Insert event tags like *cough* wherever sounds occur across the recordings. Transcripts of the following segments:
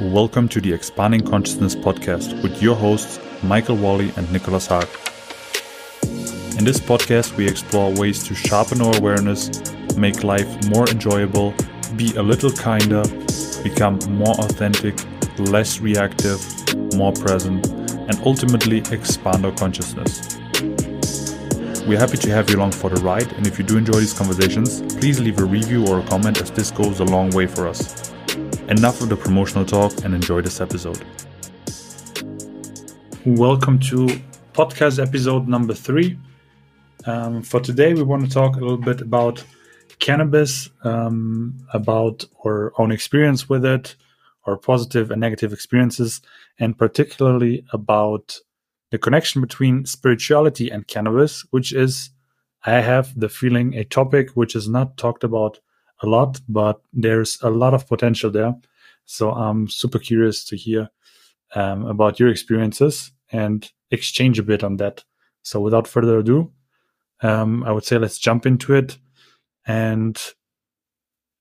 Welcome to the Expanding Consciousness podcast with your hosts, Michael Wally and Nikolas Haag. In this podcast, we explore ways to sharpen our awareness, make life more enjoyable, be a little kinder, become more authentic, less reactive, more present, and ultimately expand our consciousness. We're happy to have you along for the ride, and if you do enjoy these conversations, please leave a review or a comment as this goes a long way for us. Enough of the promotional talk and enjoy this episode. Welcome to podcast episode number three. Um, for today, we want to talk a little bit about cannabis, um, about our own experience with it, our positive and negative experiences, and particularly about the connection between spirituality and cannabis, which is, I have the feeling, a topic which is not talked about a lot, but there's a lot of potential there. So I'm super curious to hear um, about your experiences and exchange a bit on that. So without further ado, um, I would say let's jump into it. And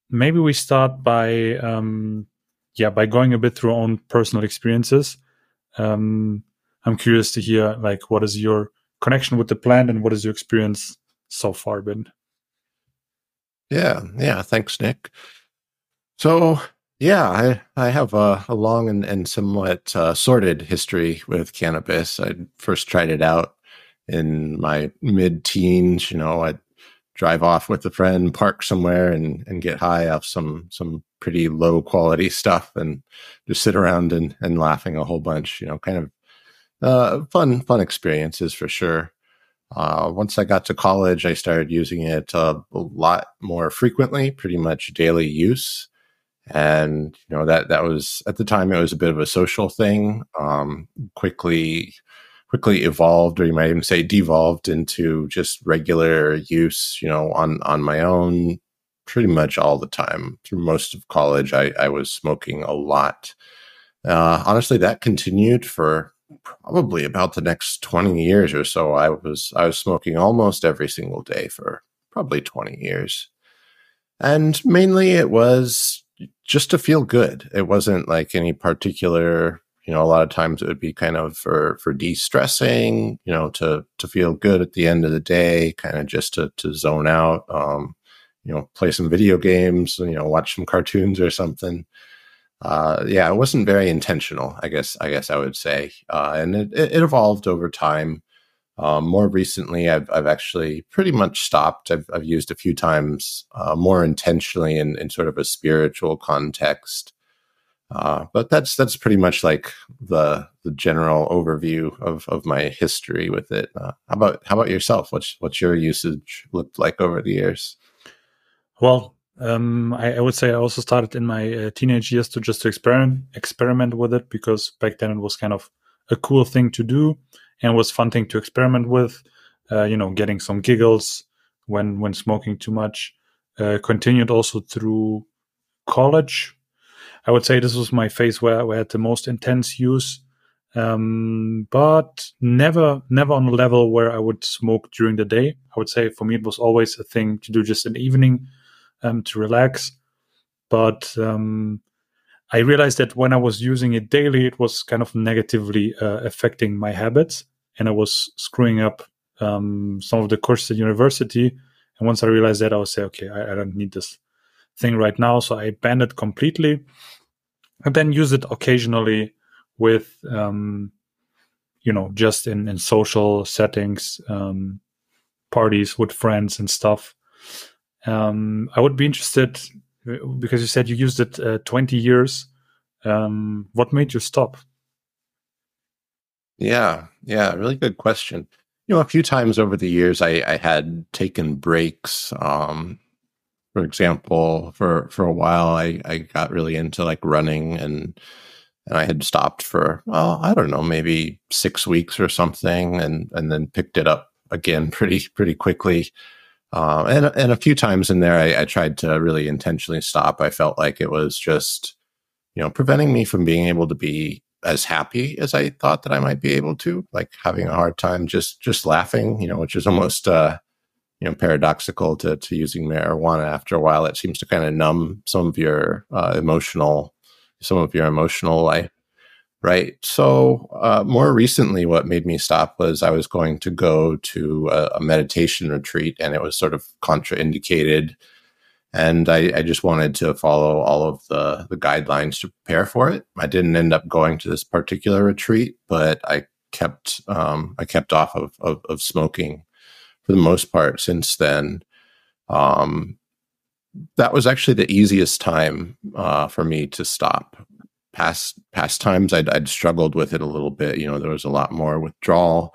maybe we start by, um, yeah, by going a bit through our own personal experiences. Um, I'm curious to hear, like, what is your connection with the plant and what is your experience so far been? Yeah, yeah. Thanks, Nick. So, yeah, I I have a, a long and, and somewhat uh, sordid history with cannabis. I first tried it out in my mid teens. You know, I'd drive off with a friend, park somewhere, and and get high off some some pretty low quality stuff, and just sit around and and laughing a whole bunch. You know, kind of uh, fun fun experiences for sure. Uh, once I got to college, I started using it a lot more frequently, pretty much daily use. And you know that that was at the time it was a bit of a social thing. Um, quickly, quickly evolved, or you might even say devolved into just regular use. You know, on on my own, pretty much all the time through most of college. I, I was smoking a lot. Uh, honestly, that continued for probably about the next 20 years or so i was i was smoking almost every single day for probably 20 years. And mainly it was just to feel good. It wasn't like any particular you know a lot of times it would be kind of for for de-stressing you know to to feel good at the end of the day kind of just to to zone out um you know play some video games you know watch some cartoons or something uh, yeah, it wasn't very intentional. I guess I guess I would say, uh, and it, it, evolved over time. Um, more recently, I've I've actually pretty much stopped. I've I've used a few times uh, more intentionally in, in sort of a spiritual context. Uh, but that's that's pretty much like the the general overview of, of my history with it. Uh, how about how about yourself? What's what's your usage looked like over the years? Well, um, I, I, would say I also started in my uh, teenage years to just to experiment experiment with it because back then it was kind of a cool thing to do and was fun thing to experiment with. Uh, you know, getting some giggles when when smoking too much. Uh, continued also through college. I would say this was my phase where, where I had the most intense use, um, but never never on a level where I would smoke during the day. I would say for me it was always a thing to do just in the evening um, to relax. But um, I realized that when I was using it daily, it was kind of negatively uh, affecting my habits, and I was screwing up um, some of the courses at university. And once I realized that, I would say, okay, I, I don't need this thing right now, so I banned it completely, and then use it occasionally with, um, you know, just in in social settings, um, parties with friends and stuff. Um, I would be interested because you said you used it uh, 20 years. Um, what made you stop? Yeah, yeah, really good question. You know, a few times over the years, I, I had taken breaks. Um, for example, for for a while, I I got really into like running and and I had stopped for well, I don't know, maybe six weeks or something, and and then picked it up again *laughs* pretty pretty quickly. Um, and and a few times in there, I, I, tried to really intentionally stop. I felt like it was just, you know, preventing me from being able to be as happy as I thought that I might be able to, like having a hard time just just laughing, you know, which is almost uh, you know paradoxical to to using marijuana. After a while, it seems to kind of numb some of your uh, emotional some of your emotional life, right? So uh, more recently, what made me stop was I was going to go to a, a meditation retreat, and it was sort of contraindicated and I, I, just wanted to follow all of the the guidelines to prepare for it. I didn't end up going to this particular retreat, but I kept um, I kept off of, of, of smoking for the most part since then. Um, that was actually the easiest time uh, for me to stop. Past past times, I'd, I'd, struggled with it a little bit. You know, there was a lot more withdrawal,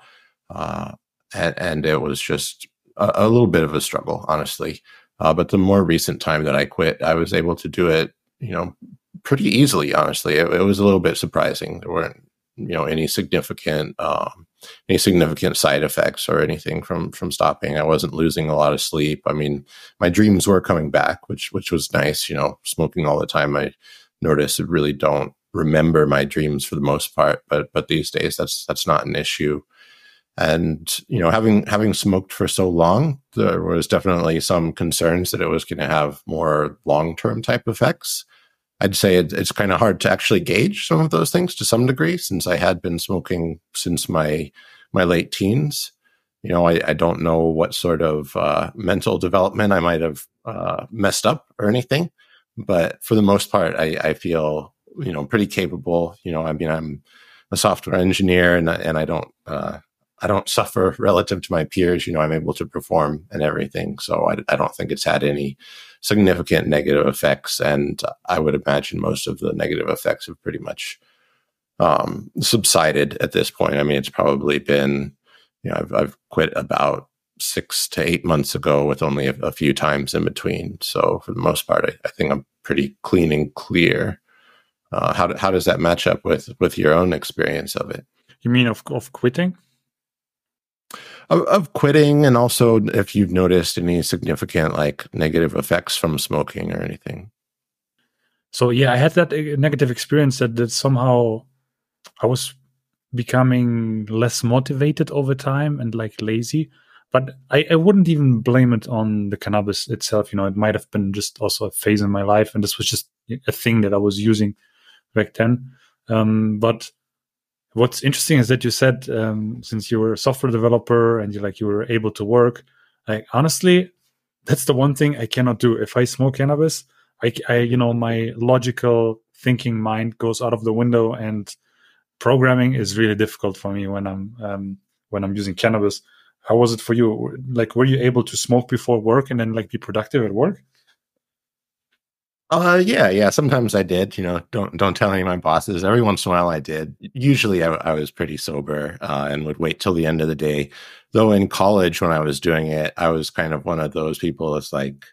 uh, and, and, it was just a, a little bit of a struggle, honestly. Uh, but the more recent time that I quit, I was able to do it, you know, pretty easily. Honestly, it, it was a little bit surprising. There weren't, you know, any significant, um, any significant side effects or anything from from stopping. I wasn't losing a lot of sleep. I mean, my dreams were coming back, which which was nice. You know, smoking all the time, I noticed I really don't remember my dreams for the most part. But but these days, that's that's not an issue and you know having having smoked for so long there was definitely some concerns that it was going to have more long-term type effects i'd say it, it's kind of hard to actually gauge some of those things to some degree since i had been smoking since my my late teens you know i, I don't know what sort of uh, mental development i might have uh, messed up or anything but for the most part I, I feel you know pretty capable you know i mean i'm a software engineer and, and i don't uh, I don't suffer relative to my peers. You know, I'm able to perform and everything. So I, I, don't think it's had any significant negative effects. And I would imagine most of the negative effects have pretty much um, subsided at this point. I mean, it's probably been, you know, I've, I've quit about six to eight months ago with only a, a few times in between. So for the most part, I, I think I'm pretty clean and clear. Uh, how, do, how does that match up with, with your own experience of it? You mean of, of quitting? of, of, quitting and also if you've noticed any significant like negative effects from smoking or anything so yeah i had that uh, negative experience that, that somehow i was becoming less motivated over time and like lazy but I, I wouldn't even blame it on the cannabis itself you know it might have been just also a phase in my life and this was just a thing that i was using back then. Um, but what's interesting is that you said um, since you were a software developer and you like you were able to work like honestly that's the one thing i cannot do. If i smoke cannabis i, I you know my logical thinking mind goes out of the window and programming is really difficult for me when i'm um, when i'm using cannabis how was it for you like were you able to smoke before work and then like be productive at work uh, yeah, yeah. Sometimes I did. You know, don't don't tell any of my bosses. Every once in a while, I did. Usually, I, I was pretty sober uh, and would wait till the end of the day. Though in college, when I was doing it, I was kind of one of those people. It's like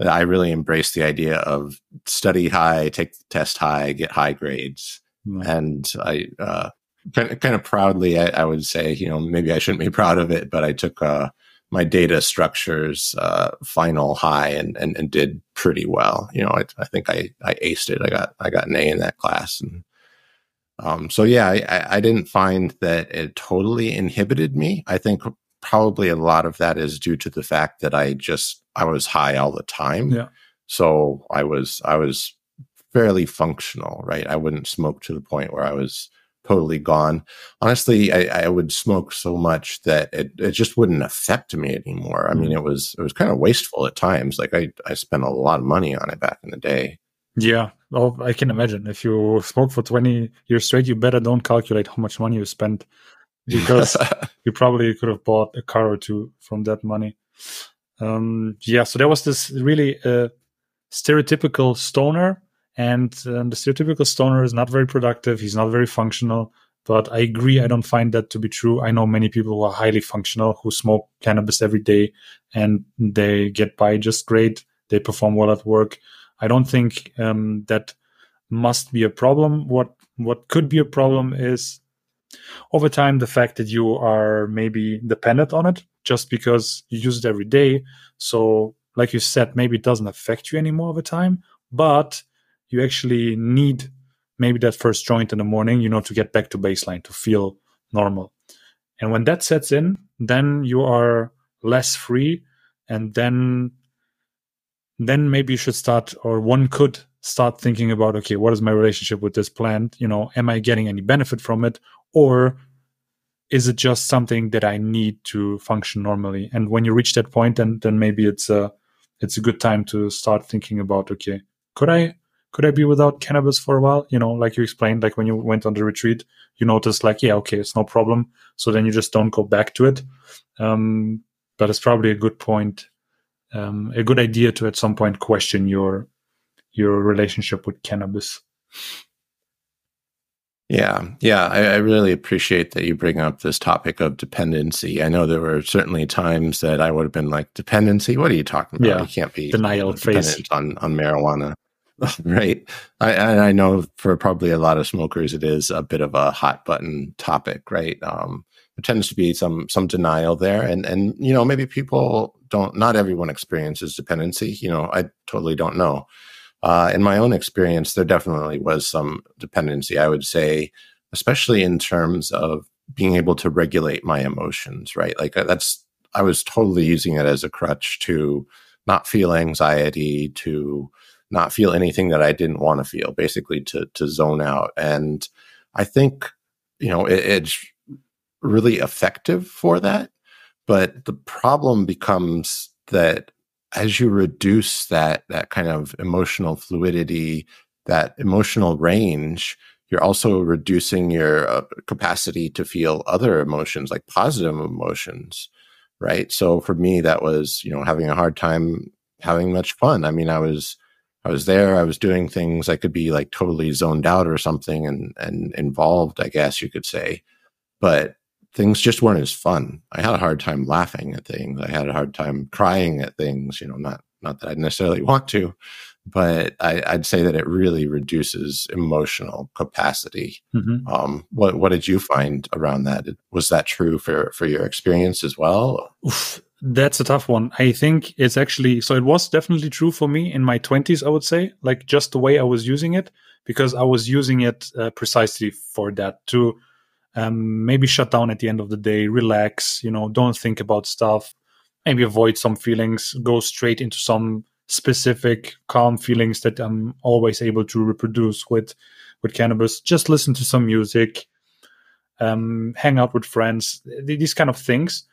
I really embraced the idea of study high, take the test high, get high grades, mm-hmm. and I uh, kind of, kind of proudly, I, I, would say, you know, maybe I shouldn't be *laughs* proud of it, but I took uh, my data structures uh, final high and, and and did pretty well. You know, I, I think I I aced it. I got I got an A in that class, and um, so yeah, I, I didn't find that it totally inhibited me. I think probably a lot of that is due to the fact that I just I was high all the time. Yeah. So I was I was fairly functional, right? I wouldn't smoke to the point where I was totally gone. Honestly, I, I, would smoke so much that it, it just wouldn't affect me anymore. I mean, mm. it was it was kind of wasteful at times. Like I, I spent a lot of money on it back in the day. Yeah. Well, I can imagine if you smoke for 20 years straight, you better don't calculate how much money you spent because *laughs* you probably could have bought a car or two from that money. Um, yeah. So there was this really uh, stereotypical stoner and um, the stereotypical stoner is not very productive. He's not very functional. But I agree, I don't find that to be true. I know many people who are highly functional who smoke cannabis every day and they get by just great. They perform well at work. I don't think um, that must be a problem. What what could be a problem is over time the fact that you are maybe dependent on it just because you use it every day. So, like you said, maybe it doesn't affect you anymore over time, but you actually need maybe that first joint in the morning, you know, to get back to baseline, to feel normal. And when that sets in, then you are less free. And then, then maybe you should start, or one could start thinking about, okay, what is my relationship with this plant? You know, am I getting any benefit from it? Or is it just something that I need to function normally? And when you reach that point, then, then maybe it's a, it's a good time to start thinking about, okay, could I could I be without cannabis for a while? You know, like you explained, like when you went on the retreat, you noticed like, yeah, okay, it's no problem. So then you just don't go back to it. Um, but it's probably a good point, um, a good idea to at some point question your your relationship with cannabis. Yeah, yeah, I, I, really appreciate that you bring up this topic of dependency. I know there were certainly times that I would have been like, dependency? What are you talking about? Yeah, you can't be denial phase on on marijuana. *laughs* right. I, I know for probably a lot of smokers, it is a bit of a hot button topic, right? Um, there tends to be some some denial there, and and you know maybe people don't. Not everyone experiences dependency. You know, I totally don't know. Uh, in my own experience, there definitely was some dependency. I would say, especially in terms of being able to regulate my emotions, right? Like uh, that's I was totally using it as a crutch to not feel anxiety, to not feel anything that I didn't want to feel, basically to to zone out. And I think you know it, it's really effective for that. But the problem becomes that as you reduce that that kind of emotional fluidity, that emotional range, you're also reducing your uh, capacity to feel other emotions like positive emotions right so for me that was you know having a hard time having much fun i mean i was I was there. I was doing things. I could be like totally zoned out or something and and involved. I guess you could say, but things just weren't as fun. I had a hard time laughing at things. I had a hard time crying at things. You know, not not that I necessarily want to, but I, would say that it really reduces emotional capacity. Mm-hmm. Um, what what did you find around that? Was that true for for your experience as well? Oof, that's a tough one. I think it's actually so. It was definitely true for me in my twenties. I would say, like just the way I was using it, because I was using it uh, precisely for that to um, maybe shut down at the end of the day, relax. You know, don't think about stuff. Maybe avoid some feelings. Go straight into some specific calm feelings that I'm always able to reproduce with with cannabis. Just listen to some music, um, hang out with friends, these kind of things.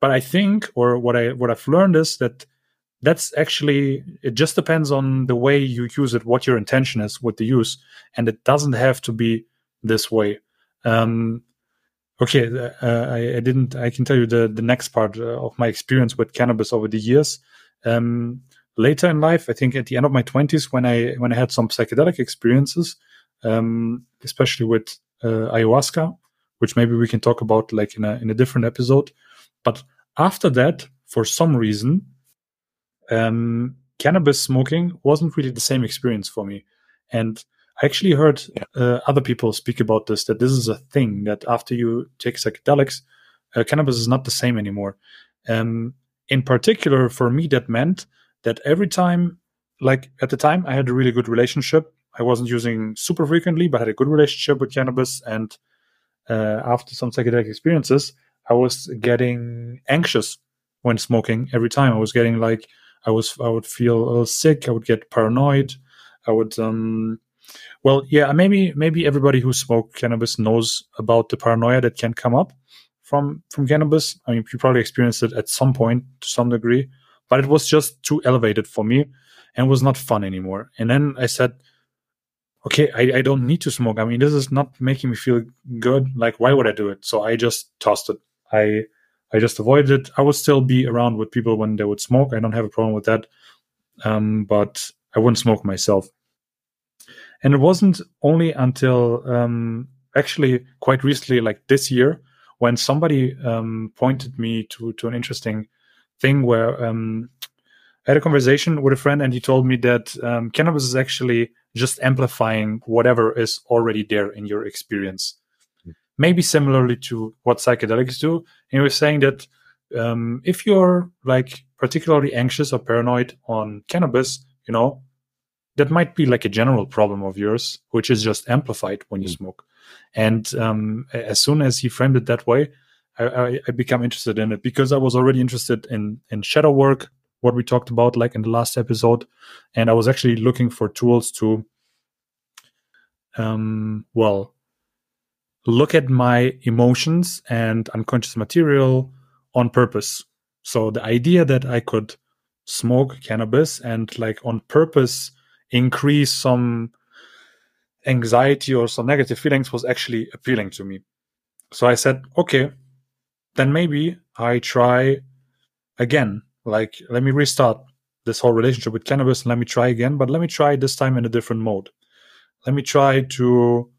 But I think, or what I what I've learned is that that's actually it just depends on the way you use it, what your intention is with the use, and it doesn't have to be this way. Um, okay, uh, I, I, didn't. I can tell you the the next part uh, of my experience with cannabis over the years. Um, later in life, I think at the end of my twenties, when I when I had some psychedelic experiences, um, especially with uh, ayahuasca, which maybe we can talk about like in a in a different episode. But after that, for some reason, um, cannabis smoking wasn't really the same experience for me, and I actually heard yeah. uh, other people speak about this that this is a thing that after you take psychedelics, uh, cannabis is not the same anymore. Um, in particular, for me, that meant that every time, like at the time, I had a really good relationship. I wasn't using super frequently, but had a good relationship with cannabis. And uh, after some psychedelic experiences, I was getting anxious when smoking every time. I was getting like I was I would feel a little sick. I would get paranoid. I would um well yeah maybe maybe everybody who smoked cannabis knows about the paranoia that can come up from from cannabis. I mean you probably experienced it at some point to some degree but it was just too elevated for me and was not fun anymore. And then I said, okay, I, I don't need to smoke. I mean, this is not making me feel good. Like, why would I do it? So I just tossed it. I I just avoided it. I would still be around with people when they would smoke. I don't have a problem with that. Um, but I wouldn't smoke myself. And it wasn't only until um, actually quite recently, like this year, when somebody um, pointed me to to an interesting thing where um, I had a conversation with a friend and he told me that um, cannabis is actually just amplifying whatever is already there in your experience. Maybe similarly to what psychedelics do. And he was saying that um, if you're like particularly anxious or paranoid on cannabis, you know, that might be like a general problem of yours, which is just amplified when you mm. smoke. And um, as soon as he framed it that way, I, I, I, become interested in it because I was already interested in in shadow work, what we talked about like in the last episode, and I was actually looking for tools to, um, well, look at my emotions and unconscious material on purpose. So the idea that I could smoke cannabis and like on purpose increase some anxiety or some negative feelings was actually appealing to me. So I said, okay, then maybe I try again. Like, let me restart this whole relationship with cannabis and let me try again, but let me try this time in a different mode. Let me try to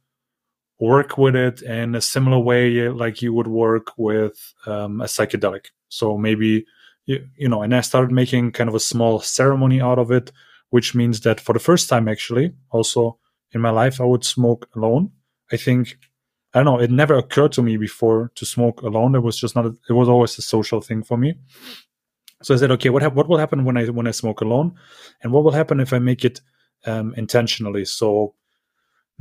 work with it in a similar way like you would work with um, a psychedelic. So maybe, you, you know, and I started making kind of a small ceremony out of it, which means that for the first time, actually, also in my life, I would smoke alone. I think, I don't know, it never occurred to me before to smoke alone. It was just not, a, it was always a social thing for me. So I said, okay, what ha- what will happen when I when I smoke alone, and what will happen if I make it um, intentionally? So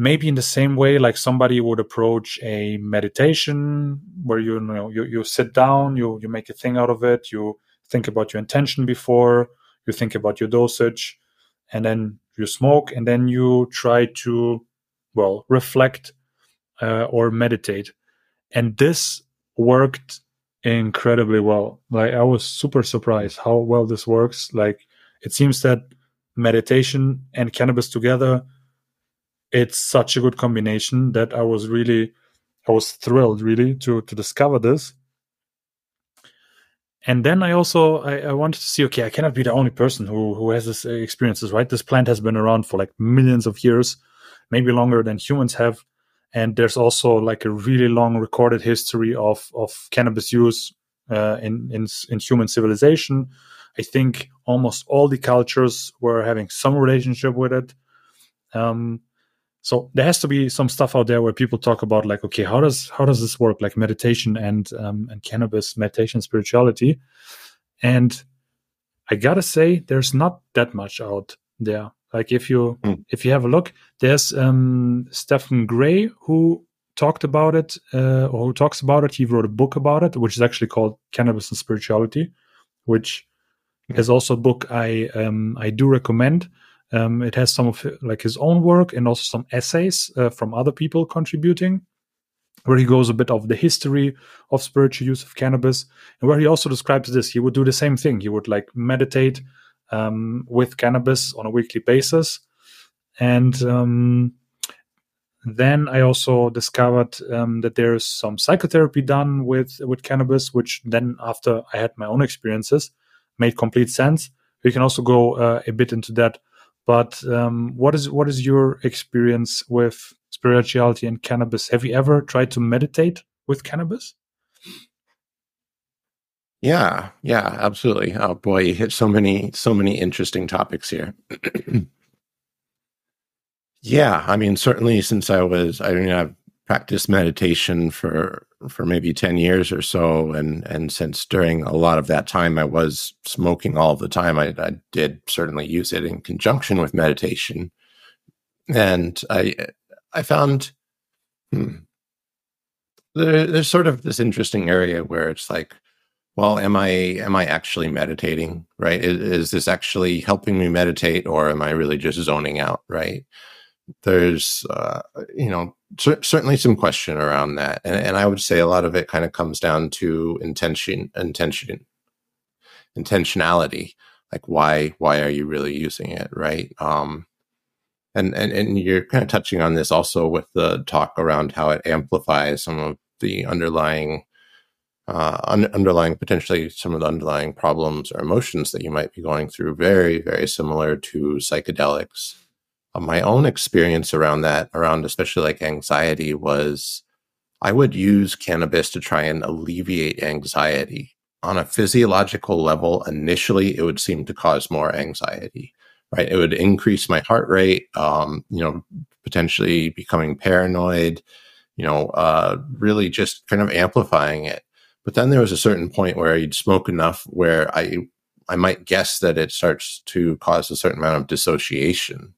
maybe in the same way like somebody would approach a meditation where you, you know you, you sit down you you make a thing out of it you think about your intention before you think about your dosage and then you smoke and then you try to well reflect uh, or meditate. And this worked incredibly well. Like i was super surprised how well this works. Like it seems that meditation and cannabis together it's such a good combination that I was really, I was thrilled really to to discover this. And then I also I, I wanted to see, okay, I cannot be the only person who who has this experiences, right? This plant has been around for like millions of years, maybe longer than humans have. And there's also like a really long recorded history of of cannabis use uh, in in in human civilization. I think almost all the cultures were having some relationship with it. Um, so there has to be some stuff out there where people talk about like okay how does how does this work? Like meditation and um, and cannabis meditation spirituality. And i gotta say there's not that much out there. Like if you mm. if you have a look there's um stephen gray who talked about it uh, or who talks about it. He wrote a book about it which is actually called cannabis and spirituality which is also a book i um i do recommend um, it has some of like his own work and also some essays uh, from other people contributing, where he goes a bit of the history of spiritual use of cannabis, and where he also describes this. He would do the same thing. He would like meditate um, with cannabis on a weekly basis, and um, then I also discovered um, that there's some psychotherapy done with with cannabis, which then after I had my own experiences made complete sense. We can also go uh, a bit into that but um, what is what is your experience with spirituality and cannabis? Have you ever tried to meditate with cannabis? Yeah, yeah, absolutely. Oh boy, you hit so many so many interesting topics here. *clears throat* yeah, I mean, certainly since I was, I mean, I've practiced meditation for for maybe 10 years or so and and since during a lot of that time i was smoking all the time. I, I did certainly use it in conjunction with meditation. And i i found hmm, there, there's sort of this interesting area where it's like well am i am i actually meditating right? Is, is this actually helping me meditate or am i really just zoning out right there's uh, you know cer- certainly some question around that and, and, i would say a lot of it kind of comes down to intention intention intentionality like why why are you really using it right? Um and and, and you're kind of touching on this also with the talk around how it amplifies some of the underlying uh, un- underlying potentially some of the underlying problems or emotions that you might be going through very very similar to psychedelics my own experience around that, around especially like anxiety, was I would use cannabis to try and alleviate anxiety. On a physiological level, initially, it would seem to cause more anxiety, right? It would increase my heart rate, um, you know, potentially becoming paranoid, you know, uh, really just kind of amplifying it. But then there was a certain point where you'd smoke enough where I, I might guess that it starts to cause a certain amount of dissociation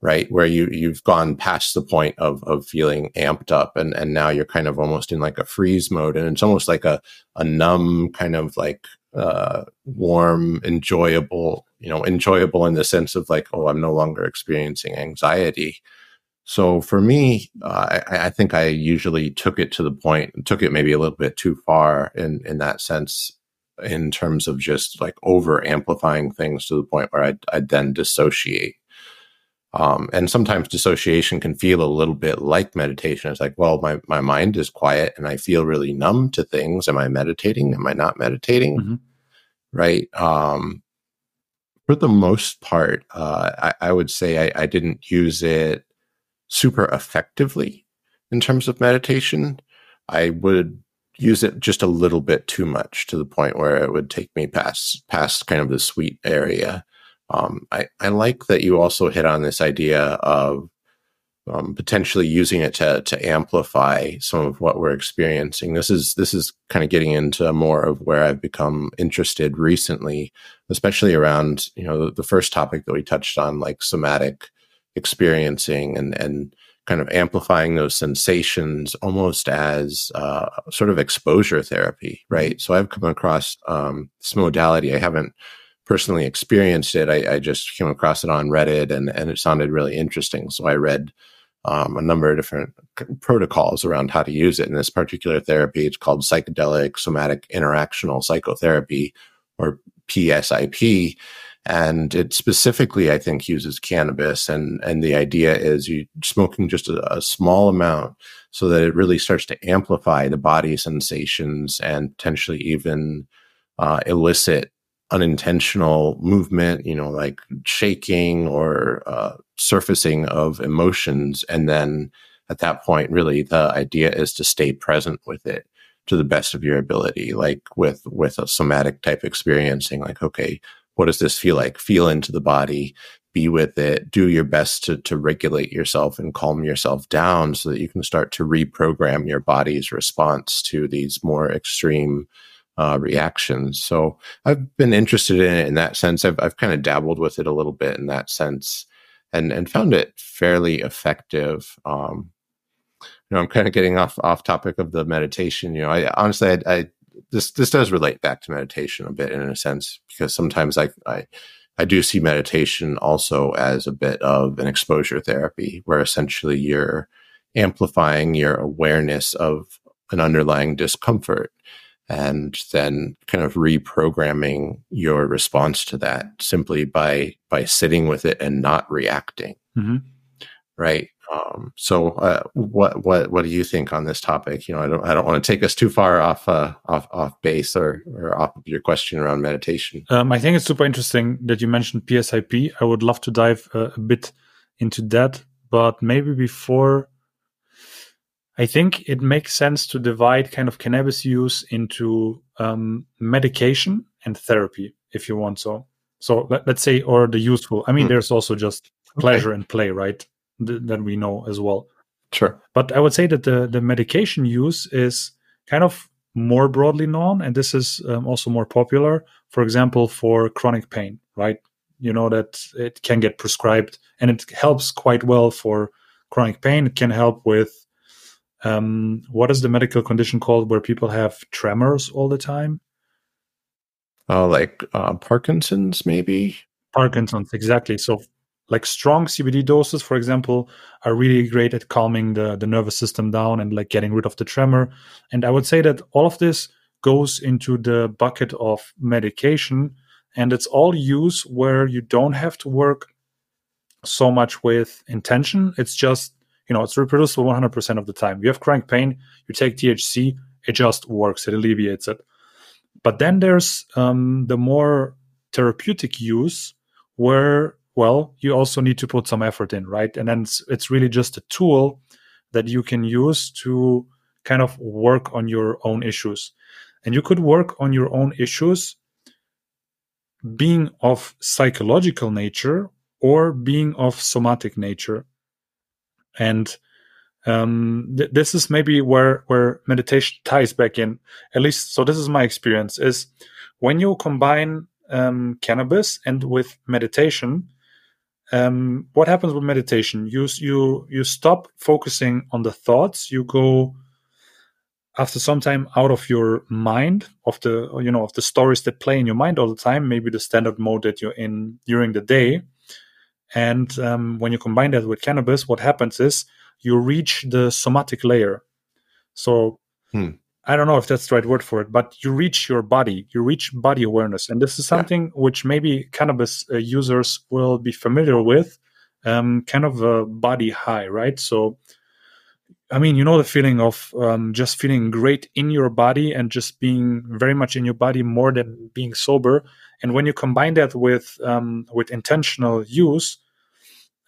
right? Where you you've gone past the point of of feeling amped up, and and now you're kind of almost in like a freeze mode, and it's almost like a a numb kind of like uh, warm, enjoyable, you know, enjoyable in the sense of like, oh, I'm no longer experiencing anxiety. So for me, uh, I, I, think I usually took it to the point, took it maybe a little bit too far in in that sense, in terms of just like over amplifying things to the point where I'd, I'd then dissociate. Um, and sometimes dissociation can feel a little bit like meditation. It's like, well, my, my mind is quiet and I feel really numb to things. Am I meditating? Am I not meditating? Mm-hmm. Right. Um, for the most part, uh, I, I, would say I, I, didn't use it super effectively in terms of meditation. I would use it just a little bit too much to the point where it would take me past past kind of the sweet area. Um, I, I like that you also hit on this idea of um, potentially using it to to amplify some of what we're experiencing. This is this is kind of getting into more of where I've become interested recently, especially around you know the, the first topic that we touched on, like somatic experiencing and and kind of amplifying those sensations almost as uh, sort of exposure therapy, right? So I've come across um, this modality. I haven't personally experienced it. I, I, just came across it on Reddit and, and it sounded really interesting. So I read um, a number of different protocols around how to use it. In this particular therapy, it's called psychedelic somatic interactional psychotherapy or PSIP and it specifically i think uses cannabis and and the idea is you smoking just a, a, small amount so that it really starts to amplify the body sensations and potentially even uh, elicit unintentional movement you know like shaking or uh, surfacing of emotions and then at that point really the idea is to stay present with it to the best of your ability like with with a somatic type experiencing like okay what does this feel like? Feel into the body, be with it, do your best to, to regulate yourself and calm yourself down so that you can start to reprogram your body's response to these more extreme uh, reactions. So I've been interested in it in that sense. I've, I've kind of dabbled with it a little bit in that sense and, and found it fairly effective. Um, you know, I'm kind of getting off off topic of the meditation. You know, I honestly, I, I this this does relate back to meditation a bit in a sense because sometimes I I I do see meditation also as a bit of an exposure therapy where essentially you're amplifying your awareness of an underlying discomfort and then kind of reprogramming your response to that simply by by sitting with it and not reacting mm-hmm. right um, so, uh, what what what do you think on this topic? You know, I don't I don't want to take us too far off uh, off off base or or off of your question around meditation. Um, I think it's super interesting that you mentioned PSIP. I would love to dive uh, a bit into that, but maybe before. I think it makes sense to divide kind of cannabis use into um, medication and therapy, if you want so. So let, us say, or the useful. I mean, mm. there's also just pleasure okay. and play, right? th- that we know as well. Sure. But I would say that the, the medication use is kind of more broadly known, and this is um, also more popular. For example, for chronic pain, right? You know that it can get prescribed, and it helps quite well for chronic pain. It can help with um, what is the medical condition called where people have tremors all the time? Uh, like uh, Parkinson's, maybe. Parkinson's, exactly. So like strong CBD doses, for example, are really great at calming the, the nervous system down and like getting rid of the tremor. And I would say that all of this goes into the bucket of medication and it's all use where you don't have to work so much with intention. It's just, you know, it's reproducible 100% of the time. You have chronic pain, you take THC, it just works, it alleviates it. But then there's um, the more therapeutic use where well, you also need to put some effort in, right? And then it's, it's really just a tool that you can use to kind of work on your own issues. And you could work on your own issues being of psychological nature or being of somatic nature. And um, th- this is maybe where where meditation ties back in. At least, so this is my experience: is when you combine um, cannabis and with meditation, um, what happens with meditation? You you you stop focusing on the thoughts. You go after some time out of your mind of the you know of the stories that play in your mind all the time. Maybe the standard mode that you're in during the day. And um, when you combine that with cannabis, what happens is you reach the somatic layer. So hmm. I don't know if that's the right word for it, but you reach your body, you reach body awareness. And this is something yeah. which maybe cannabis uh, users will be familiar with, um, kind of a body high, right? So, I mean, you know the feeling of um, just feeling great in your body and just being very much in your body more than being sober. And when you combine that with um, with intentional use,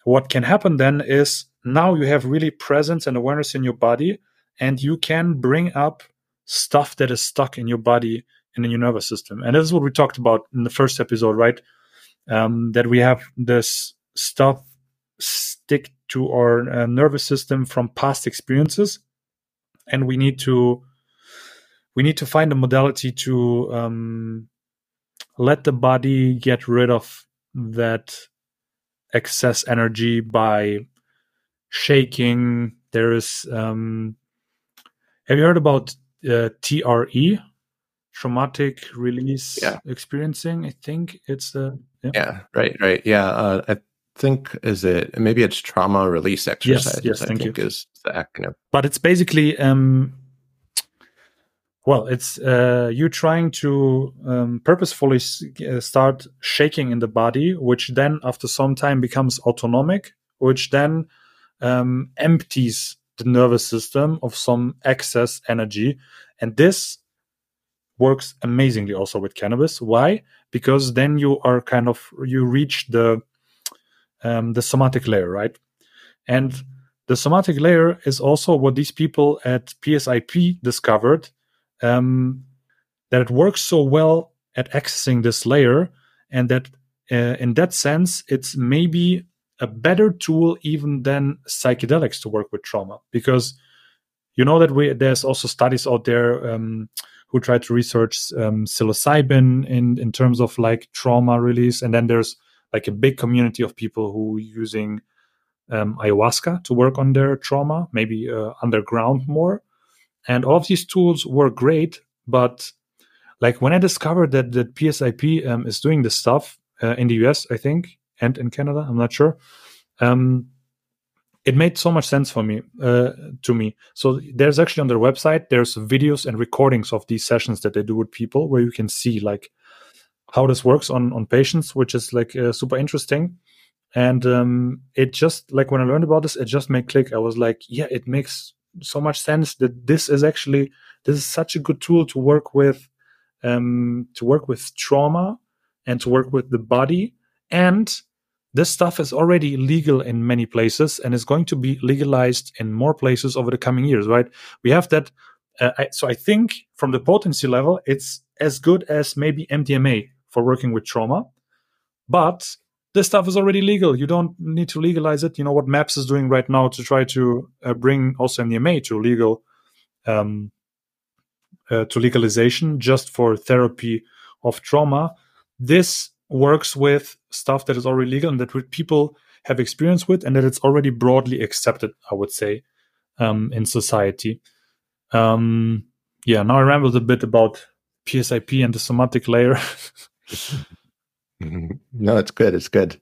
what can happen then is now you have really presence and awareness in your body, and you can bring up stuff that is stuck in your body and in your nervous system. And this is what we talked about in the first episode, right? Um, that we have this stuff stick to our uh, nervous system from past experiences, and we need to we need to find a modality to um, let the body get rid of that excess energy by shaking. There is um, have you heard about uh, TRE, traumatic release yeah. experiencing. I think it's the yeah. yeah right, right, yeah. Uh, I think is it maybe it's trauma release exercise. Yes, yes, I thank think you. Is the acronym, but it's basically um, well, it's uh, you trying to um, purposefully uh, start shaking in the body, which then after some time becomes autonomic, which then um, empties the nervous system of some excess energy. And this works amazingly also with cannabis. Why? Because then you are kind of you reach the um, the somatic layer, right? And the somatic layer is also what these people at PSIP discovered um, that it works so well at accessing this layer, and that uh, in that sense, it's maybe a better tool even than psychedelics to work with trauma. Because you know that we there's also studies out there um, who try to research um, psilocybin in in terms of like trauma release. And then there's like a big community of people who using um, ayahuasca to work on their trauma maybe uh, underground more and all of these tools were great but like when i discovered that that psip um, is doing this stuff uh, in the us i think and in Canada. I'm not sure. Um, it made so much sense for me uh, to me. So there's actually on their website there's videos and recordings of these sessions that they do with people where you can see like how this works on on patients, which is like uh, super interesting. And um, it just like when I learned about this, it just made click. I was like, yeah, it makes so much sense that this is actually this is such a good tool to work with um, to work with trauma and to work with the body and this stuff is already legal in many places and is going to be legalized in more places over the coming years, right? We have that. Uh, I, so I think from the potency level, it's as good as maybe MDMA for working with trauma. But this stuff is already legal. You don't need to legalize it. You know what MAPS is doing right now to try to uh, bring also MDMA to legal, um, uh, to legalization just for therapy of trauma. This works with stuff that is already legal and that people have experience with and that it's already broadly accepted i would say um, in society um, yeah now i rambled a bit about psip and the somatic layer *laughs* *laughs* no it's good it's good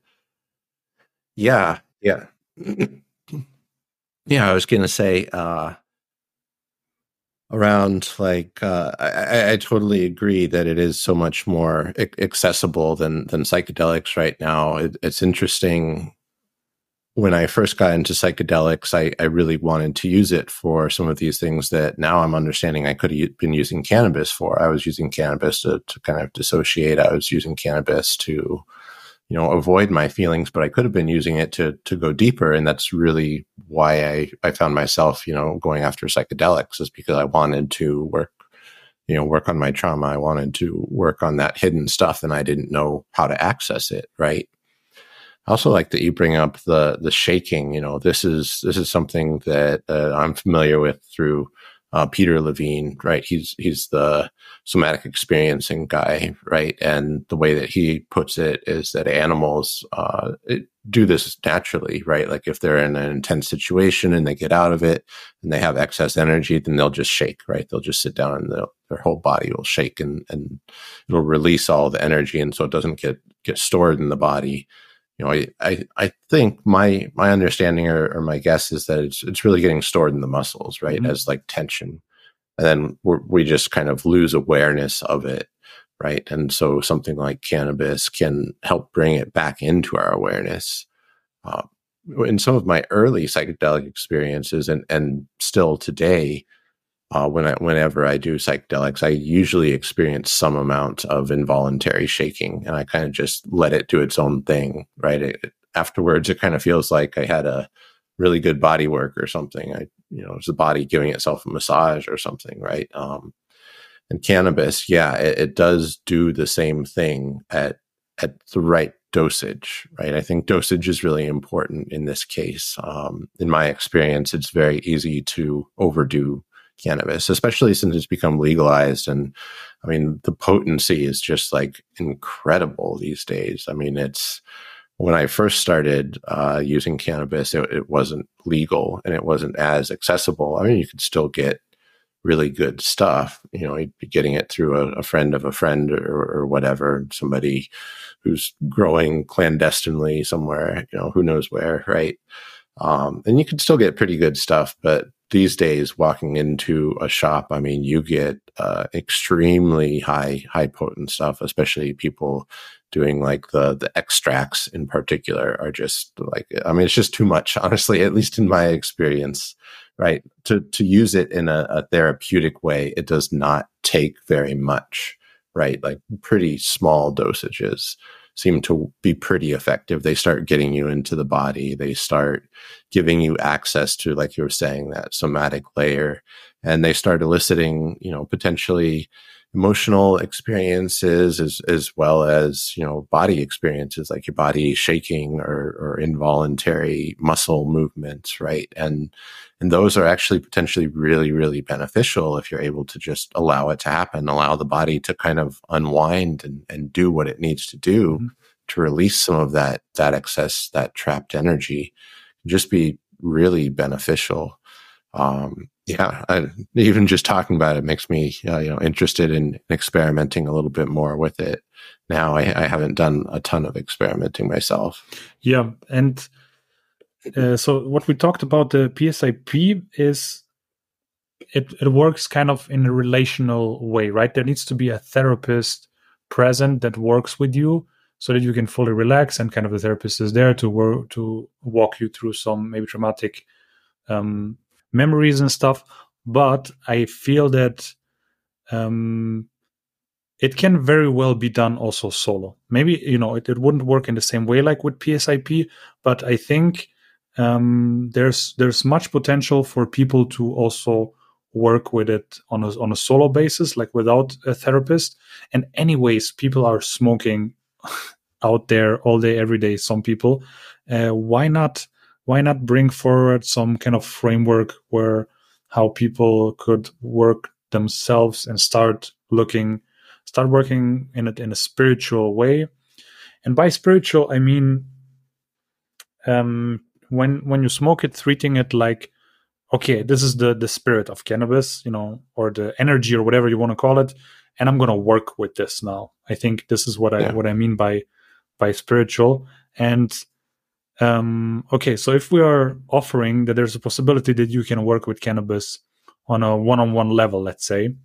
yeah yeah *clears throat* yeah i was gonna say uh around like uh, I, I, totally agree that it is so much more accessible than than psychedelics right now. It, it's interesting. When I first got into psychedelics, I, I really wanted to use it for some of these things that now I'm understanding I could have been using cannabis for. I was using cannabis to, to kind of dissociate. I was using cannabis to you know avoid my feelings but i could have been using it to to go deeper and that's really why i i found myself you know going after psychedelics is because i wanted to work you know work on my trauma i wanted to work on that hidden stuff and i didn't know how to access it right I also like that you bring up the the shaking you know this is this is something that uh, i'm familiar with through uh, Peter Levine, right? He's he's the somatic experiencing guy, right? And the way that he puts it is that animals uh, do this naturally, right? Like if they're in an intense situation and they get out of it and they have excess energy, then they'll just shake, right? They'll just sit down and their whole body will shake and and it'll release all the energy, and so it doesn't get get stored in the body you know, I, I, I think my my understanding or, or, my guess is that it's it's really getting stored in the muscles, right, mm-hmm. as like tension, and then we just kind of lose awareness of it, right, and so something like cannabis can help bring it back into our awareness. Uh, in some of my early psychedelic experiences, and and still today, uh, when I, whenever I do psychedelics, I usually experience some amount of involuntary shaking, and I kind of just let it do its own thing. Right it, afterwards, it kind of feels like I had a really good body work or something. I, you know, it's the body giving itself a massage or something, right? Um, and cannabis, yeah, it, it does do the same thing at at the right dosage, right? I think dosage is really important in this case. Um, in my experience, it's very easy to overdo cannabis, especially since it's become legalized. And I mean, the potency is just like incredible these days. I mean, it's when I first started uh, using cannabis, it, it, wasn't legal and it wasn't as accessible. I mean, you could still get really good stuff. You know, you'd be getting it through a, a friend of a friend or, or, whatever, somebody who's growing clandestinely somewhere, you know, who knows where, right? Um, and you could still get pretty good stuff, but these days walking into a shop i mean you get uh, extremely high high potent stuff especially people doing like the the extracts in particular are just like i mean it's just too much *laughs* honestly at least in my experience right? To to use it in a, a therapeutic way it does not take very much right? Like pretty small dosages seem to be pretty effective. They start getting you into the body. They start giving you access to, like you were saying, that somatic layer, and they start eliciting, you know, potentially emotional experiences as as well as you know body experiences like your body shaking or or involuntary muscle movements right? And and those are actually potentially really really beneficial if you're able to just allow it to happen allow the body to kind of unwind and, and do what it needs to do mm-hmm. to release some of that that excess that trapped energy. Just be really beneficial um, yeah, I, even just talking about it makes me, uh, you know, interested in experimenting a little bit more with it. Now, I, I haven't done a ton of experimenting myself. Yeah, and uh, so what we talked about the PSIP is it it works kind of in a relational way, right? There needs to be a therapist present that works with you so that you can fully relax and kind of the therapist is there to work to walk you through some maybe traumatic um, memories and stuff. But I feel that um, it can very well be done also solo. Maybe you know it, it wouldn't work in the same way like with PSIP, but I think um, there's there's much potential for people to also work with it on a on a solo basis, like without a therapist. And anyways, people are smoking *laughs* out there all day, every day. Some people, uh, why not? Why not bring forward some kind of framework where how people could work themselves and start looking start working in it in a spiritual way? And by spiritual i mean um, when when you smoke it treating it like okay this is the the spirit of cannabis you know or the energy or whatever you want to call it and i'm going to work with this now. I think this is what i yeah. what i mean by by spiritual. And um, okay, so if we are offering that there's a possibility that you can work with cannabis on a one-on-one level, let's say,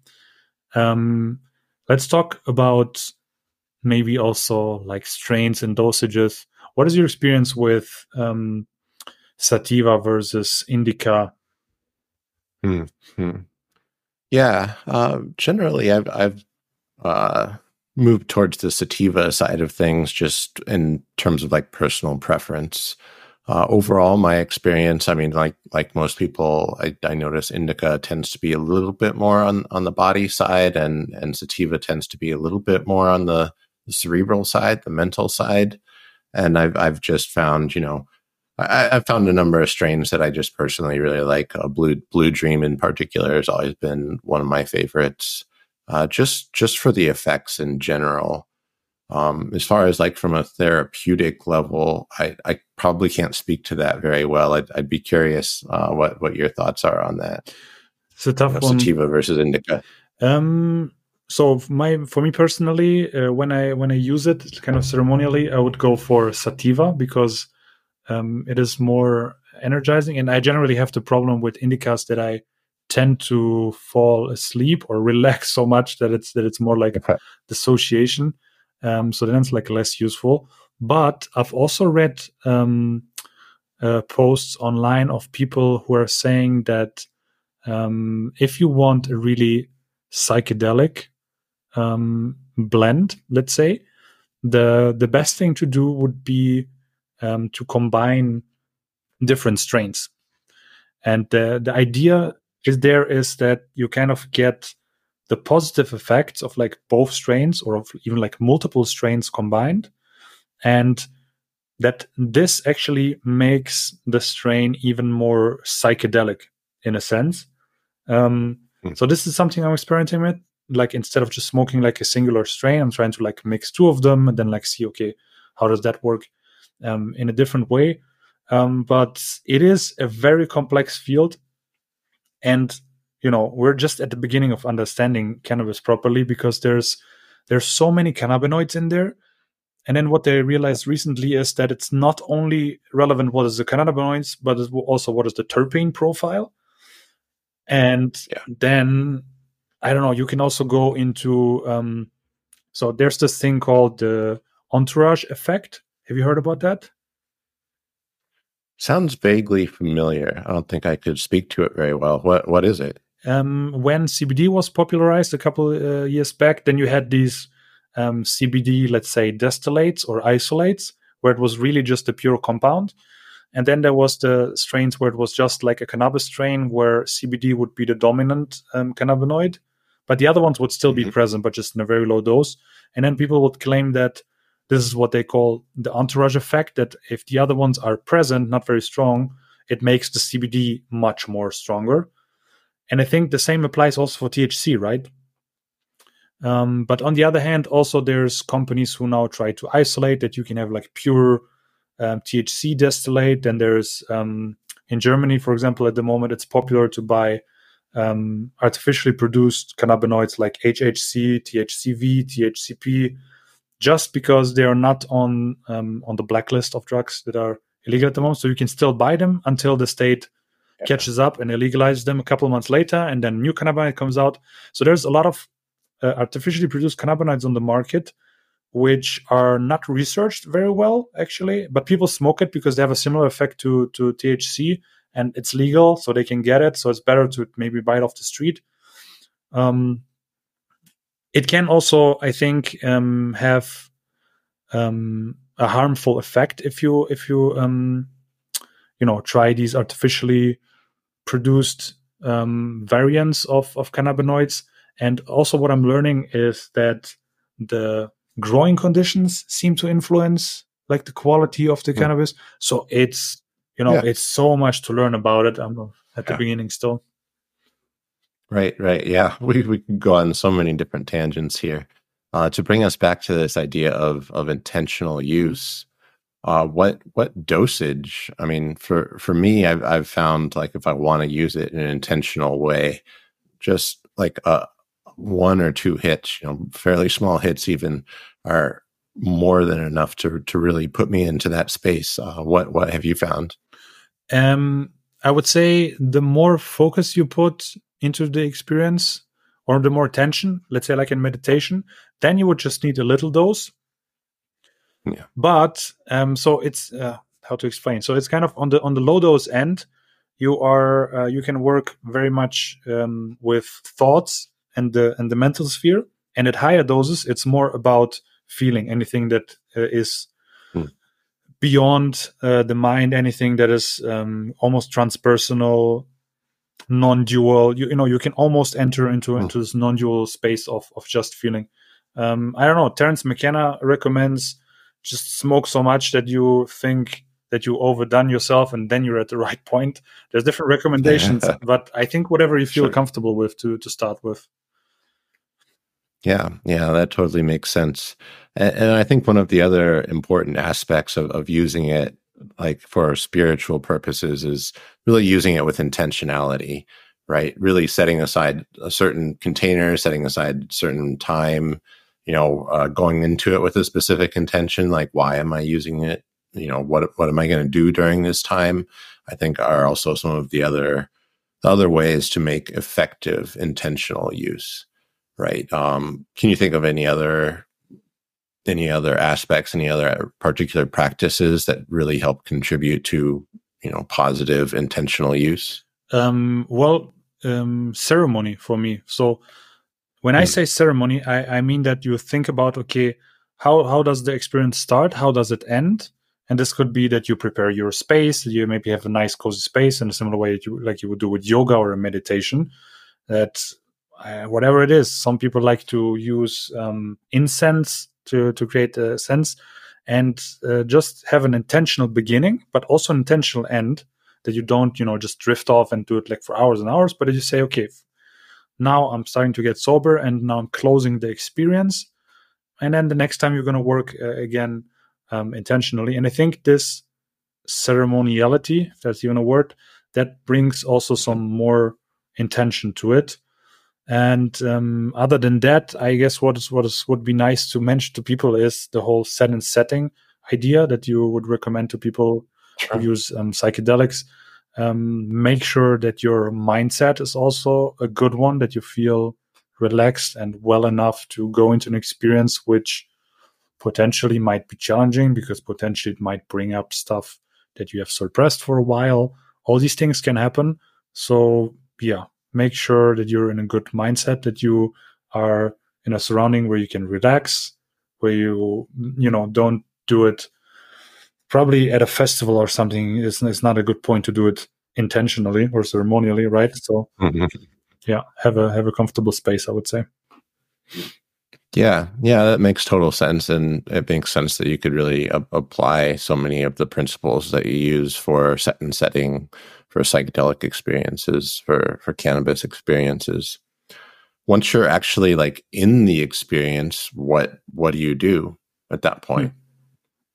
um, let's talk about maybe also like strains and dosages. What is your experience with um, sativa versus indica? Hmm. Yeah, uh, generally, I've I've uh, move towards the sativa side of things just in terms of like personal preference uh, overall my experience i mean like like most people I, I notice indica tends to be a little bit more on on the body side and and sativa tends to be a little bit more on the, cerebral side the mental side and i've i've just found you know I, I found a number of strains that I just personally really like. Uh, Blue Blue Dream in particular has always been one of my favorites. Uh, just just for the effects in general. Um, as far as like from a therapeutic level, I, I probably can't speak to that very well. I'd, I'd be curious uh, what what your thoughts are on that. It's a tough you know, one. Sativa versus indica. Um, so my for me personally, uh, when I when I use it kind of ceremonially, I would go for sativa because um, it is more energizing, and I generally have the problem with indicas that I tend to fall asleep or relax so much that it's that it's more like Okay. dissociation. Um, so then it's like less useful. But I've also read um, uh, posts online of people who are saying that um, if you want a really psychedelic um, blend, let's say, the the best thing to do would be um, to combine different strains. And the the idea is there is that you kind of get the positive effects of like both strains or of even like multiple strains combined. And that this actually makes the strain even more psychedelic in a sense. Um, Hmm. so this is something i'm experimenting with. Like instead of just smoking like a singular strain i'm trying to like mix two of them and then like see okay how does that work um, in a different way. Um, but it is a very complex field and you know we're just at the beginning of understanding cannabis properly because there's there's so many cannabinoids in there. And then what they realized recently is that it's not only relevant what is the cannabinoids but it's also what is the terpene profile. And Yeah. then i don't know you can also go into um so there's this thing called the entourage effect. Have you heard about that Sounds vaguely familiar. I don't think I could speak to it very well. What what is it? um, when CBD was popularized a couple uh, years back, then you had these um, CBD, let's say, distillates or isolates, where it was really just a pure compound. And then there was the strains where it was just like a cannabis strain, where CBD would be the dominant um, cannabinoid, but the other ones would still be Mhm. present, but just in a very low dose. And then people would claim that this is what they call the entourage effect that if the other ones are present, not very strong, it makes the CBD much more stronger. And I think the same applies also for THC, right? Um, but on the other hand, also there's companies who now try to isolate that you can have like pure um, THC distillate. Then there's um, in Germany, for example, at the moment it's popular to buy um, artificially produced cannabinoids like HHC, THCV, THCP, just because they are not on um, on the blacklist of drugs that are illegal at the moment. So you can still buy them until the state catches up and illegalizes them a couple of months later, and then new cannabinoid comes out. So there's a lot of uh, artificially produced cannabinoids on the market which are not researched very well actually but people smoke it because they have a similar effect to to THC and it's legal so they can get it so it's better to maybe buy it off the street um it can also i think um have um a harmful effect if you if you um you know try these artificially produced um variants of of cannabinoids and also what i'm learning is that the growing conditions seem to influence like the quality of the Hmm. cannabis so it's you know Yeah. it's so much to learn about it i'm at the Yeah. beginning still Right, right. Yeah, *laughs* we we could go on so many different tangents here. Uh, to bring us back to this idea of of intentional use, uh, what what dosage? I mean, for for me, I've I've found like if I want to use it in an intentional way, just like a one or two hits, you know, fairly small hits, even are more than enough to to really put me into that space. Uh, what what have you found? Um, I would say the more focus you put into the experience or the more attention, let's say like in meditation, then you would just need a little dose. Yeah. But um, so it's uh, how to explain. So it's kind of on the on the low dose end. You are uh, you can work very much um, with thoughts and the and the mental sphere. And at higher doses, it's more about feeling anything that uh, is Hmm. beyond uh, the mind, anything that is um, almost transpersonal, non-dual. You, you know, you can almost enter into Hmm. into this non-dual space of of just feeling. Um, I don't know. Terence McKenna recommends just smoke so much that you think that you overdone yourself and then you're at the *laughs* right point. There's different recommendations, but I think whatever you feel sure. comfortable with to to start with. Yeah, yeah, that totally makes sense. And, and I think one of the other important aspects of, of using it, like for spiritual purposes, is really using it with intentionality, right? Really setting aside a certain container, setting aside certain time, you know, uh, going into it with a specific intention, like why am I using it? You know, what what am I going to do during this time? I think are also some of the other the other ways to make effective intentional use right? Um, can you think of any other any other aspects, any other particular practices that really help contribute to you know positive intentional use? Um, well, um, ceremony for me. So when mm. I hmm. say ceremony, I, I mean that you think about okay, how how does the experience start? How does it end? And this could be that you prepare your space. You maybe have a nice cozy space in a similar way you, like you would do with yoga or a meditation. That uh, whatever it is. Some people like to use um, incense to to create a sense, and uh, just have an intentional beginning, but also an intentional end. That you don't, you know, just drift off and do it like for hours and hours, but you say, okay, now I'm starting to get sober, and now I'm closing the experience, and then the next time you're going to work uh, again um, intentionally. And I think this ceremoniality, if that's even a word, that brings also some more intention to it and um, other than that, I guess what is what is would be nice to mention to people is the whole set and setting idea that you would recommend to people sure. who use um, psychedelics. Um, make sure that your mindset is also a good one, that you feel relaxed and well enough to go into an experience which potentially might be challenging because potentially it might bring up stuff that you have suppressed for a while. All these things can happen. So yeah, make sure that you're in a good mindset, that you are in a surrounding where you can relax, where you, you know, don't do it probably at a festival or something. It's, it's not a good point to do it intentionally or ceremonially, right? So, mm-hmm. yeah, have a have a comfortable space. I would say. Yeah, yeah, that makes total sense, and it makes sense that you could really a- apply so many of the principles that you use for set and setting for psychedelic experiences, for for cannabis experiences. Once you're actually like in the experience, what what do you do at that point? Mm.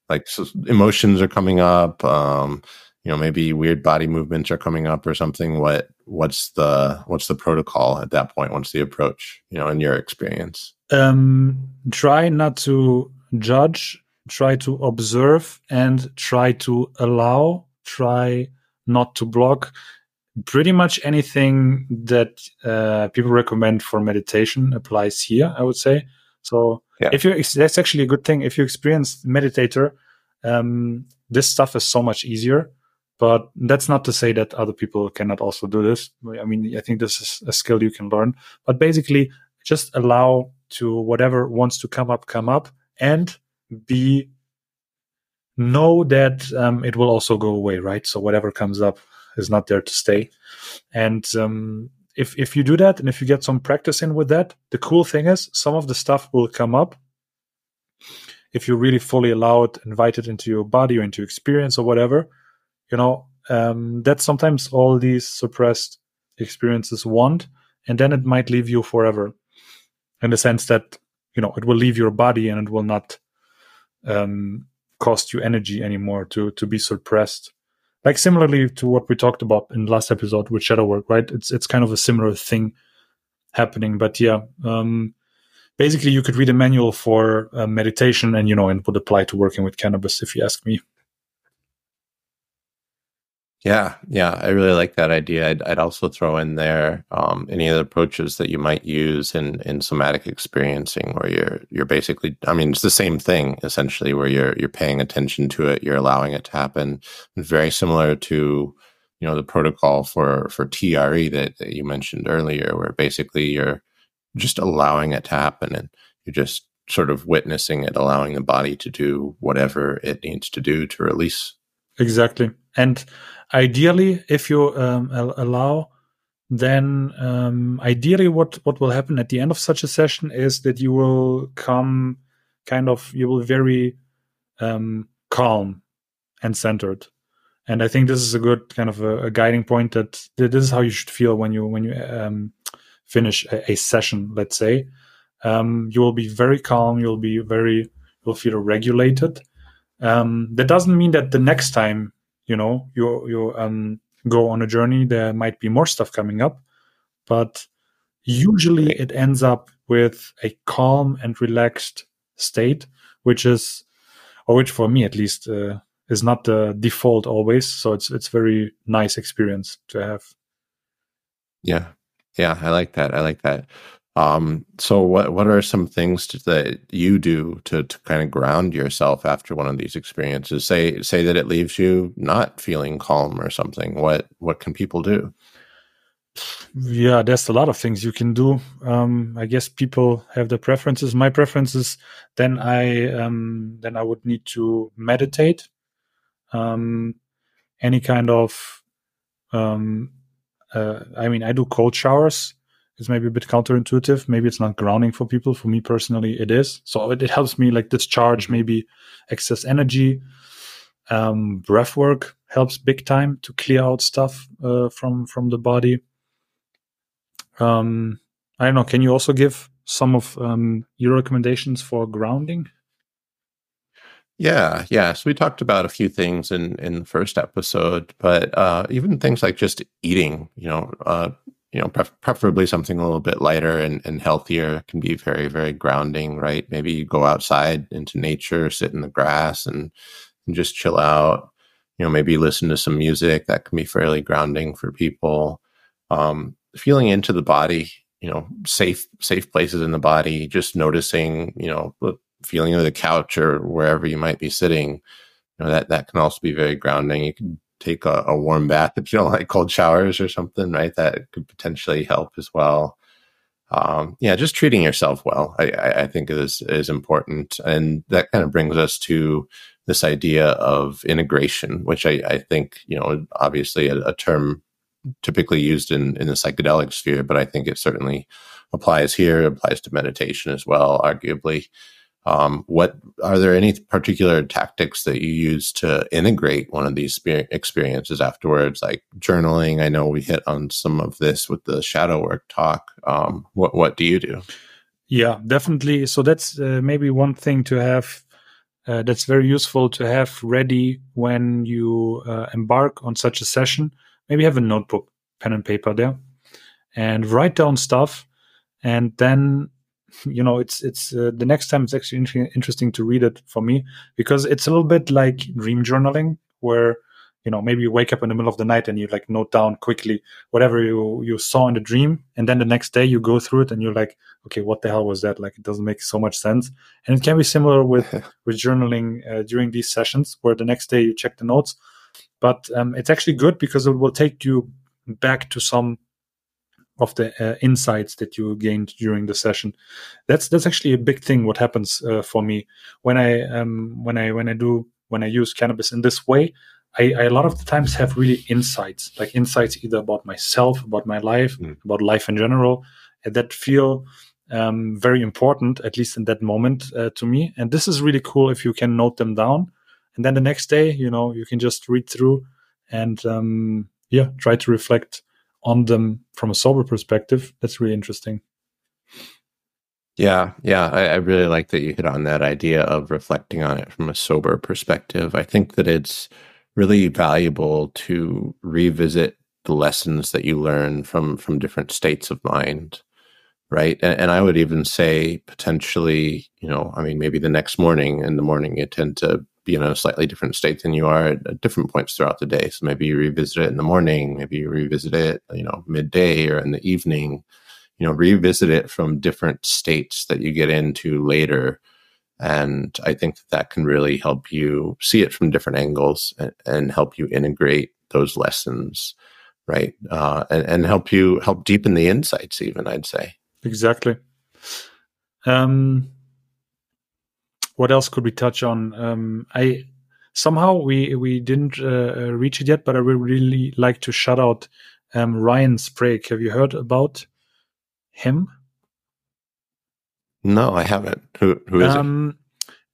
Like so emotions are coming up, um, you know, maybe weird body movements are coming up or something. What what's the what's the protocol at that point? What's the approach? You know, in your experience? Um, try not to judge. Try to observe and try to allow. Try not to block pretty much anything that uh, people recommend for meditation applies here i would say. So yeah. if you that's actually a good thing. If you experience meditator um, this stuff is so much easier but that's not to say that other people cannot also do this. I mean i think this is a skill you can learn. But basically just allow to whatever wants to come up come up and be know that um, it will also go away, right? So whatever comes up is not there to stay. And um, if if you do that, and if you get some practice in with that, the cool thing is some of the stuff will come up if you really fully allow it, invite it into your body or into experience or whatever. You know, um, sometimes all these suppressed experiences want, and then it might leave you forever, in the sense that you know it will leave your body and it will not um, cost you energy anymore to to be suppressed. Like similarly to what we talked about in last episode with shadow work right? It's it's kind of a similar thing happening but yeah um basically you could read a manual for uh, meditation and you know and would apply to working with cannabis if you ask me yeah, yeah, I really like that idea. I'd, I'd also throw in there um, any other approaches that you might use in in somatic experiencing, where you're you're basically, I mean, it's the same thing essentially, where you're you're paying attention to it, you're allowing it to happen. Very similar to you know the protocol for for TRE that, that you mentioned earlier, where basically you're just allowing it to happen and you're just sort of witnessing it, allowing the body to do whatever it needs to do to release. Exactly, and ideally, if you um, allow, then um, ideally, what what will happen at the end of such a session is that you will come kind of you will very um, calm and centered. And I think this is a good kind of a, a guiding point that, this is how you should feel when you when you um, finish a, a, session. Let's say um, you will be very calm. You'll be very you'll feel regulated. Um, that doesn't mean that the next time you know you you um, go on a journey, there might be more stuff coming up, but usually it ends up with a calm and relaxed state, which is, or which for me at least, uh, is not the default always. So it's it's very nice experience to have. Yeah, yeah, I like that. I like that. Um, so what what are some things to, that you do to to kind of ground yourself after one of these experiences? Say say that it leaves you not feeling calm or something. What what can people do? Yeah, there's a lot of things you can do. Um, I guess people have their preferences. My preferences, then I um, then I would need to meditate. Um, any kind of, um, uh, I mean, I do cold showers. It's maybe a bit counterintuitive. Maybe it's not grounding for people. For me personally, it is. So it, it helps me like discharge maybe excess energy. Um, breath work helps big time to clear out stuff uh, from from the body um, I don't know. Can you also give some of um, your recommendations for grounding? Yeah, yeah. So we talked about a few things in in the first episode, but uh, even things like just eating, you know, uh, you know, pref- preferably something a little bit lighter and, and healthier can be very, very grounding, right? Maybe you go outside into nature, sit in the grass, and, and just chill out. You know, maybe listen to some music that can be fairly grounding for people. Um, feeling into the body, you know, safe safe places in the body, just noticing, you know, feeling of the couch or wherever you might be sitting, you know, that that can also be very grounding. You can take a, a warm bath *laughs* if you don't like cold showers or something, right? That could potentially help as well. Um, yeah, just treating yourself well, I, I think is is important, and that kind of brings us to this idea of integration, which I, I think you know, obviously a, a term typically used in in the psychedelic sphere, but I think it certainly applies here. Applies to meditation as well, arguably. Um, what are there any particular tactics that you use to integrate one of these experiences afterwards, like journaling? I know we hit on some of this with the shadow work talk. Um, what what do you do? Yeah, definitely. So that's uh, maybe one thing to have uh, that's very useful to have ready when you uh, embark on such a session maybe have a notebook, pen and paper there, and write down stuff. And then, *laughs* you know, it's it's uh, the next time it's actually in- interesting to read it for me because it's a little bit like dream journaling, where you know maybe you wake up in the middle of the night and you like note down quickly whatever you you saw in the dream and then the next day you go through it and you're like okay what the hell was that? Like it doesn't make so much sense. And it can be similar with *laughs* with journaling uh, during these sessions where the next day you check the notes. But um, it's actually good because it will take you back to some of the uh, insights that you gained during the session. That's that's actually a big thing. What happens uh, for me when I um, when I when I do when I use cannabis in this way, I, I, a lot of the times have really insights, like insights either about myself, about my life, mm. about life in general, that feel um, very important, at least in that moment uh, to me. And this is really cool if you can note them down and then the next day you know you can just read through and um, yeah try to reflect on them from a sober perspective that's really interesting. Yeah yeah I, I, really like that you hit on that idea of reflecting on it from a sober perspective. I think that it's really valuable to revisit the lessons that you learn from from different states of mind right? And, and i would even say potentially you know i mean maybe the next morning in the morning you tend to in a slightly different state than you are at, at, different points throughout the day. So maybe you revisit it in the morning, maybe you revisit it, you know, midday or in the evening. You know, revisit it from different states that you get into later. And I think that, that can really help you see it from different angles and, and help you integrate those lessons, right? Uh, and, and help you help deepen the insights, even I'd say. Exactly. Um, what else could we touch on? Um, I somehow we we didn't uh, uh, reach it yet, but I would really like to shout out um, Ryan Sprague. Have you heard about him? No, I haven't. Who who is um,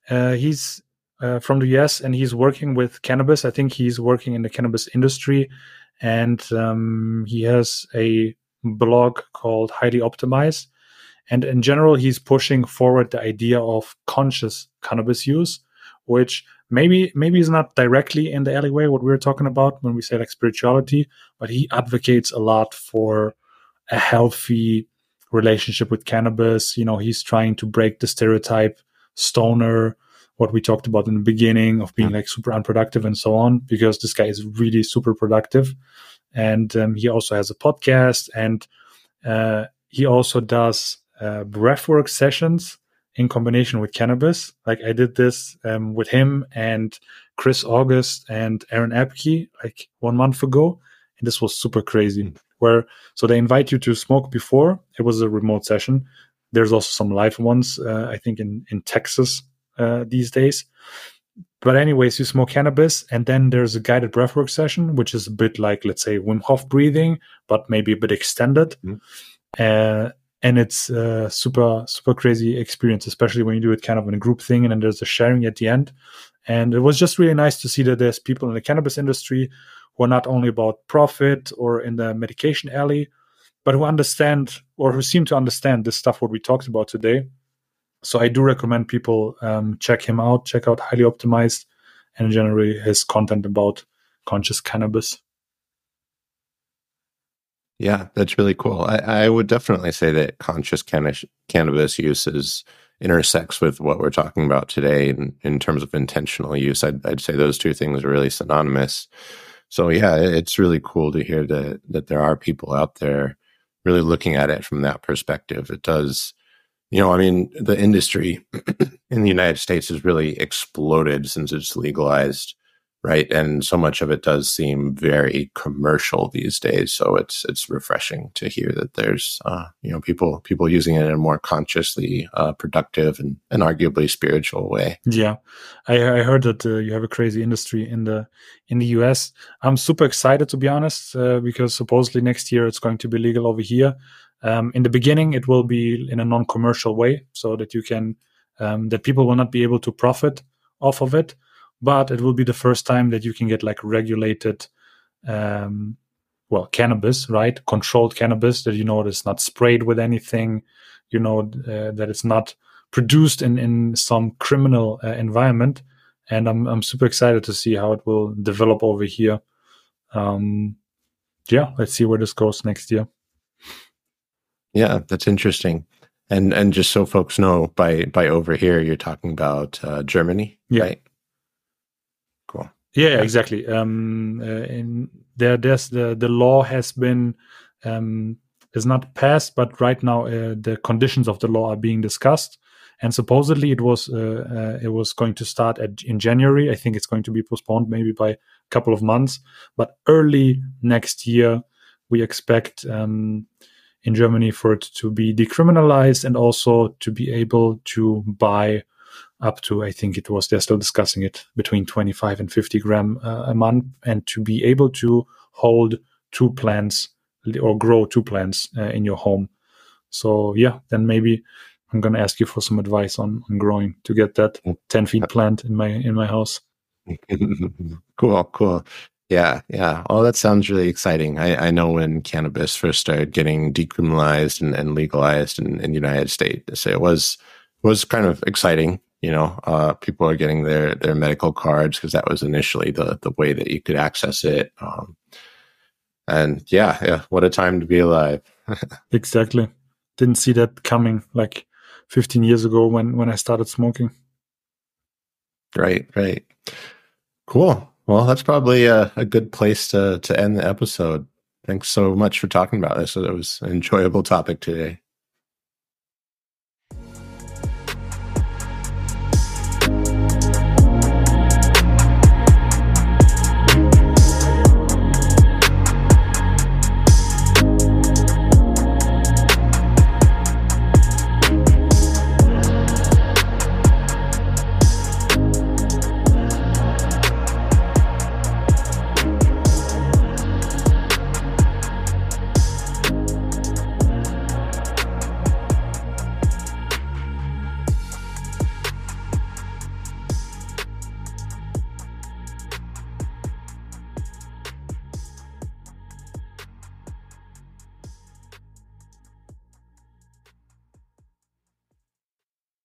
uh, he's uh, from the US, and he's working with cannabis. I think he's working in the cannabis industry, and um, he has a blog called Highly Optimized. And in general, he's pushing forward the idea of conscious cannabis use, which maybe maybe is not directly in the alleyway what we are talking about when we say like spirituality, but he advocates a lot for a healthy relationship with cannabis. You know, he's trying to break the stereotype stoner, what we talked about in the beginning of being like super unproductive and so on, because this guy is really super productive. And um, he also has a podcast and uh, he also does uh, breathwork sessions in combination with cannabis. Like I did this um, with him and Chris August and Aaron Epke like one month ago, and this was super crazy. Hmm. Where so they invite you to smoke before. It was a remote session. There's also some live ones, uh, I think in in Texas uh, these days. But anyways, you smoke cannabis, and then there's a guided breathwork session, which is a bit like let's say Wim Hof breathing, but maybe a bit extended. Mm. Uh, and it's a super super crazy experience especially when you do it kind of in a group thing and then there's a sharing at the end. And it was just really nice to see that there's people in the cannabis industry who are not only about profit or in the medication alley but who understand or who seem to understand this stuff what we talked about today. So i do recommend people um, check him out check out highly optimized and generally his content about conscious cannabis yeah, that's really cool. I, I would definitely say that conscious cannabis, cannabis use is intersects with what we're talking about today in, in terms of intentional use. I'd, I'd say those two things are really synonymous. So yeah, it's really cool to hear that that there are people out there really looking at it from that perspective. It does, you know, I mean, the industry *clears throat* in the United States has really exploded since it's legalized right? And so much of it does seem very commercial these days. So it's it's refreshing to hear that there's uh, you know people people using it in a more consciously uh, productive and, and arguably spiritual way. Yeah. I, I heard that uh, you have a crazy industry in the in the us i'm super excited to be honest uh, because supposedly next year it's going to be legal over here. Um, in the beginning it will be in a non-commercial way so that you can um, that people will not be able to profit off of it but it will be the first time that you can get like regulated um, well cannabis right? Controlled cannabis that you know it's not sprayed with anything you know uh, that it's not produced in in some criminal uh, environment. And I'm, I'm super excited to see how it will develop over here. Um yeah let's see where this goes next year. Yeah that's interesting. And and just so folks know by by over here you're talking about uh, germany yeah. right yeah, exactly. Um, uh, there, there's the the law has been um, is not passed, but right now uh, the conditions of the law are being discussed, and supposedly it was uh, uh, it was going to start at, in January. I think it's going to be postponed maybe by a couple of months, but early next year we expect um, in Germany for it to be decriminalized and also to be able to buy up to I think it was they're still discussing it between 25 and 50 gram uh, a month, and to be able to hold two plants or grow two plants uh, in your home. So yeah, then maybe I'm gonna ask you for some advice on, on growing to get that 10 feet plant in my in my house. *laughs* cool, cool. Yeah, yeah. Oh, that sounds really exciting. I, I know when cannabis first started getting decriminalized and, and legalized in, in the United States, so it was was kind of exciting you know uh, people are getting their their medical cards because that was initially the the way that you could access it um, and yeah yeah what a time to be alive. *laughs* Exactly. Didn't see that coming like 15 years ago when when i started smoking. Right right. Cool. Well that's probably a, a good place to to end the episode. Thanks so much for talking about this. It was an enjoyable topic today